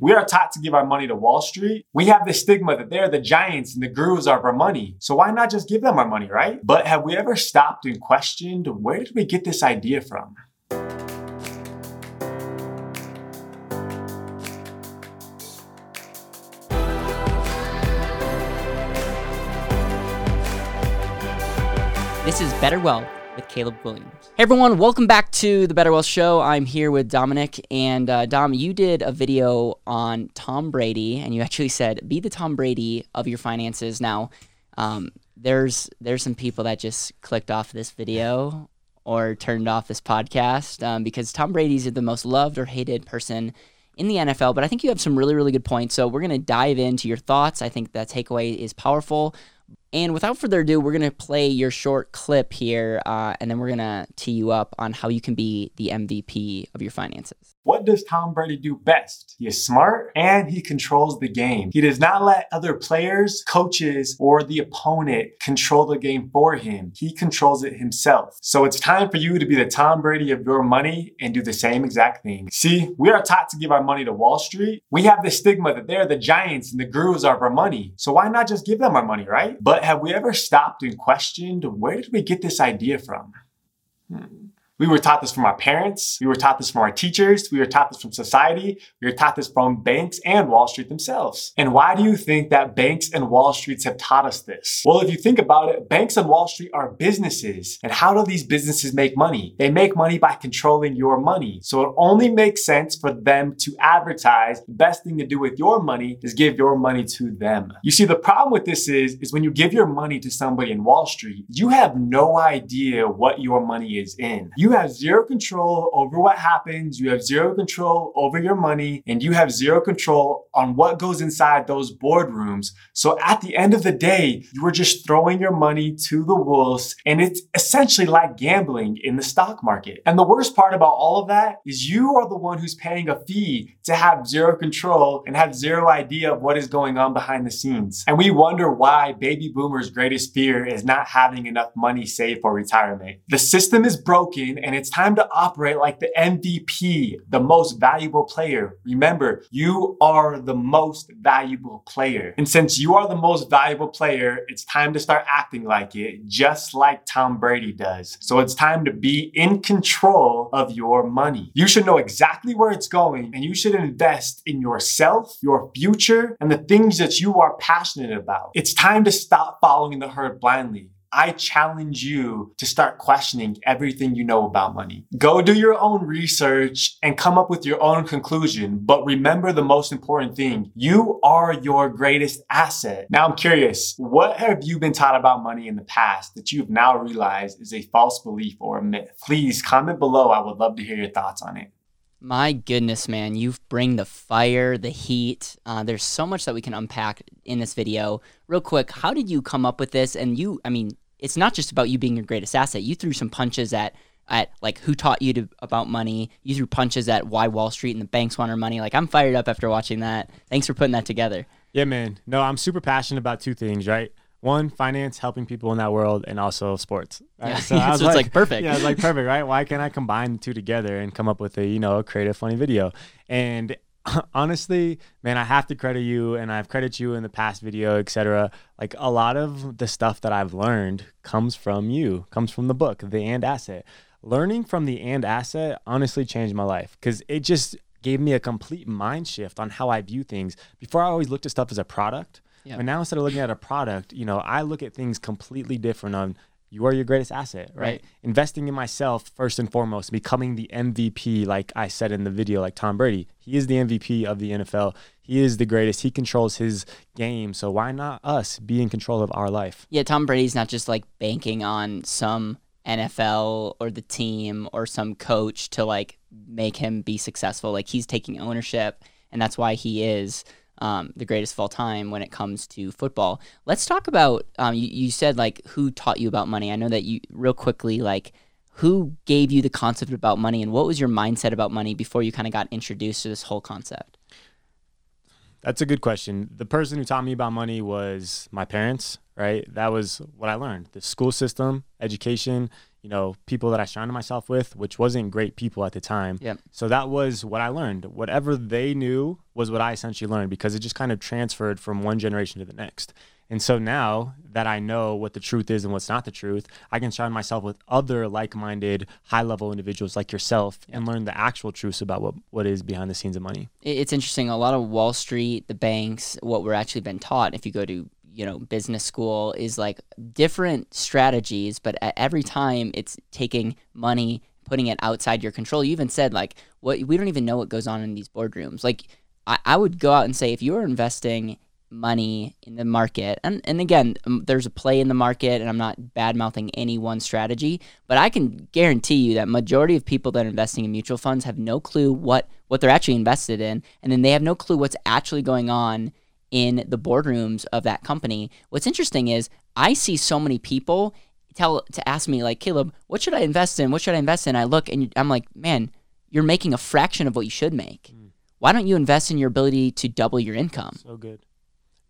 we are taught to give our money to Wall Street. We have the stigma that they're the giants and the gurus of our money. So why not just give them our money, right? But have we ever stopped and questioned where did we get this idea from? This is Better Wealth with Caleb Guilliams. Hey everyone, welcome back to the Better Wealth Show. I'm here with Dominic, and uh, Dom, you did a video on Tom Brady, and you actually said, "Be the Tom Brady of your finances." Now, um, there's there's some people that just clicked off this video or turned off this podcast um, because Tom Brady's the most loved or hated person in the NFL. But I think you have some really really good points. So we're gonna dive into your thoughts. I think that takeaway is powerful. And without further ado, we're going to play your short clip here, uh, and then we're going to tee you up on how you can be the MVP of your finances. What does Tom Brady do best? He is smart and he controls the game. He does not let other players, coaches, or the opponent control the game for him. He controls it himself. So it's time for you to be the Tom Brady of your money and do the same exact thing. See, we are taught to give our money to Wall Street. We have the stigma that they're the giants and the gurus of our money. So why not just give them our money, right? But have we ever stopped and questioned where did we get this idea from? Hmm. We were taught this from our parents. We were taught this from our teachers. We were taught this from society. We were taught this from banks and Wall Street themselves. And why do you think that banks and Wall Streets have taught us this? Well, if you think about it, banks and Wall Street are businesses. And how do these businesses make money? They make money by controlling your money. So it only makes sense for them to advertise the best thing to do with your money is give your money to them. You see, the problem with this is, is when you give your money to somebody in Wall Street, you have no idea what your money is in. You you have zero control over what happens, you have zero control over your money, and you have zero control on what goes inside those boardrooms. So at the end of the day, you are just throwing your money to the wolves, and it's essentially like gambling in the stock market. And the worst part about all of that is you are the one who's paying a fee to have zero control and have zero idea of what is going on behind the scenes. And we wonder why baby boomers' greatest fear is not having enough money saved for retirement. The system is broken and it's time to operate like the MVP, the most valuable player. Remember, you are the most valuable player. And since you are the most valuable player, it's time to start acting like it, just like Tom Brady does. So it's time to be in control of your money. You should know exactly where it's going and you should invest in yourself, your future, and the things that you are passionate about. It's time to stop following the herd blindly. I challenge you to start questioning everything you know about money. Go do your own research and come up with your own conclusion. But remember the most important thing. You are your greatest asset. Now I'm curious, what have you been taught about money in the past that you've now realized is a false belief or a myth? Please comment below. I would love to hear your thoughts on it. My goodness, man, you bring the fire, the heat. Uh, there's so much that we can unpack in this video. Real quick, how did you come up with this? And you, I mean, it's not just about you being your greatest asset. You threw some punches at at like who taught you to, about money. You threw punches at why Wall Street and the banks want our money. Like I'm fired up after watching that. Thanks for putting that together. Yeah, man. No, I'm super passionate about two things, right? One finance helping people in that world and also sports. Right? yeah. Uh, so, I was so like, like, perfect. yeah like perfect right? Why can't i combine the two together and come up with a you know a creative funny video? And honestly man i have to credit you and i've credited you in the past video etc like a lot of the stuff that i've learned comes from you comes from the book the and asset. Learning from the and asset honestly changed my life because it just gave me a complete mind shift on how i view things. Before i always looked at stuff as a product yeah. But now instead of looking at a product, you know, I look at things completely different on you are your greatest asset, right? right? Investing in myself first and foremost, becoming the MVP, like I said in the video, like Tom Brady. He is the MVP of the NFL. He is the greatest. He controls his game. So why not us be in control of our life? Yeah, Tom Brady's not just like banking on some NFL or the team or some coach to like make him be successful. Like he's taking ownership, and that's why he is um, the greatest of all time when it comes to football. Let's talk about um, you, you said like who taught you about money. I know that you real quickly like who gave you the concept about money and what was your mindset about money before you kind of got introduced to this whole concept? That's a good question. The person who taught me about money was my parents, right? That was what I learned. The school system, education, you know, people that I surrounded myself with, which wasn't great people at the time. Yep. So that was what I learned. Whatever they knew was what I essentially learned because it just kind of transferred from one generation to the next. And so now that I know what the truth is and what's not the truth, I can surround myself with other like-minded, high-level individuals like yourself and learn the actual truths about what, what is behind the scenes of money. It's interesting. A lot of Wall Street, the banks, what we're actually been taught, if you go to you know business school, is like different strategies, but at every time it's taking money, putting it outside your control. You even said like, what we don't even know what goes on in these boardrooms. Like, I, I would go out and say if you are investing money in the market. And and again, um, there's a play in the market and I'm not bad mouthing any one strategy, but I can guarantee you that majority of people that are investing in mutual funds have no clue what what they're actually invested in and then they have no clue what's actually going on in the boardrooms of that company. What's interesting is I see so many people tell to ask me like, "Caleb, what should I invest in? What should I invest in?" I look and I'm like, "Man, you're making a fraction of what you should make." Mm. Why don't you invest in your ability to double your income? So good.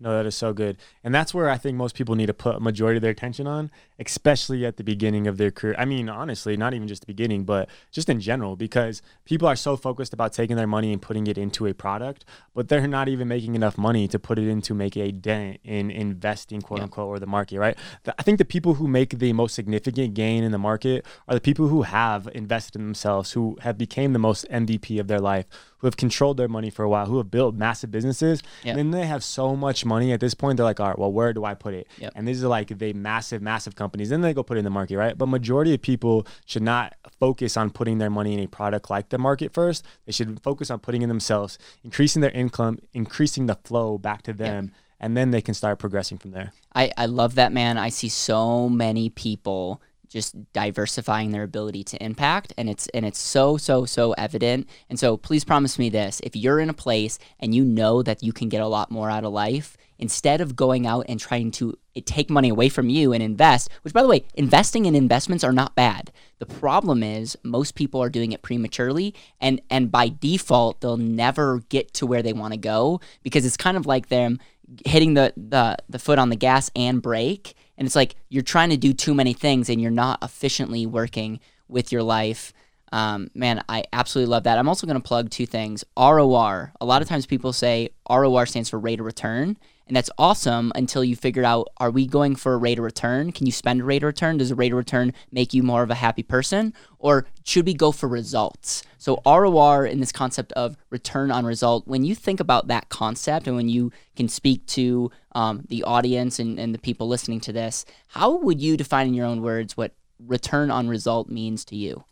No, that is so good. And that's where I think most people need to put a majority of their attention on, especially at the beginning of their career. I mean, honestly, not even just the beginning, but just in general, because people are so focused about taking their money and putting it into a product, but they're not even making enough money to put it into make a dent in investing, quote yeah. unquote, or the market, right? I think the people who make the most significant gain in the market are the people who have invested in themselves, who have became the most MVP of their life, who have controlled their money for a while, who have built massive businesses, yep. and then they have so much money at this point. They're like, all right, well, where do I put it? Yep. And these are like the massive, massive companies. Then they go put it in the market, right? But majority of people should not focus on putting their money in a product like the market first. They should focus on putting in themselves, increasing their income, increasing the flow back to them. Yep. And then they can start progressing from there. I, I love that, man. I see so many people just diversifying their ability to impact and it's and it's so so so evident. And so please promise me this if you're in a place and you know that you can get a lot more out of life instead of going out and trying to eh, take money away from you and invest which by the way investing in investments are not bad. The problem is most people are doing it prematurely and and by default they'll never get to where they want to go because it's kind of like them hitting the the, the foot on the gas and brake and it's like you're trying to do too many things and you're not efficiently working with your life. Um, man, I absolutely love that. I'm also going to plug two things. ROR. A lot of times people say ROR stands for rate of return. And that's awesome until you figure out are we going for a rate of return? Can you spend a rate of return? Does a rate of return make you more of a happy person? Or should we go for results? So, ROR in this concept of return on result, when you think about that concept and when you can speak to um, the audience and, and the people listening to this, how would you define in your own words what return on result means to you?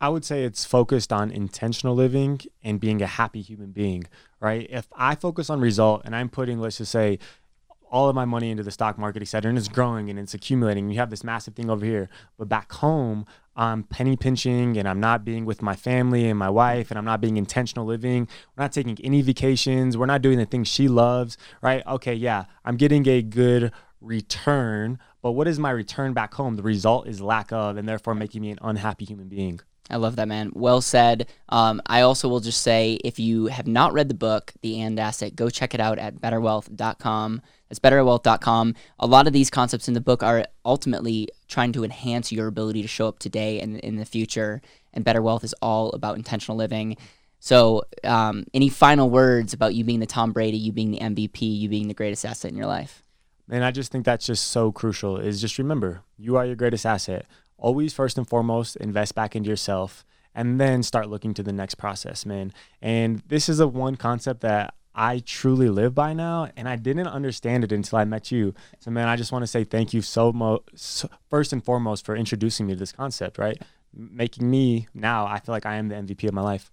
I would say it's focused on intentional living and being a happy human being, right? If I focus on result and I'm putting, let's just say, all of my money into the stock market, et cetera, and it's growing and it's accumulating. You have this massive thing over here. But back home, I'm penny pinching and I'm not being with my family and my wife and I'm not being intentional living. We're not taking any vacations. We're not doing the things she loves, right? Okay, yeah, I'm getting a good return, but what is my return back home? The result is lack of, and therefore making me an unhappy human being. I love that, man. Well said. Um, I also will just say if you have not read the book, The And Asset, go check it out at betterwealth.com. That's betterwealth.com. A lot of these concepts in the book are ultimately trying to enhance your ability to show up today and in the future. And Better Wealth is all about intentional living. So, um, any final words about you being the Tom Brady, you being the MVP, you being the greatest asset in your life? And I just think that's just so crucial. Is just remember, you are your greatest asset always first and foremost invest back into yourself and then start looking to the next process, man. And this is a one concept that I truly live by now, and I didn't understand it until I met you. So, man, I just want to say thank you so much, so, first and foremost, for introducing me to this concept, right? Making me now, I feel like I am the MVP of my life.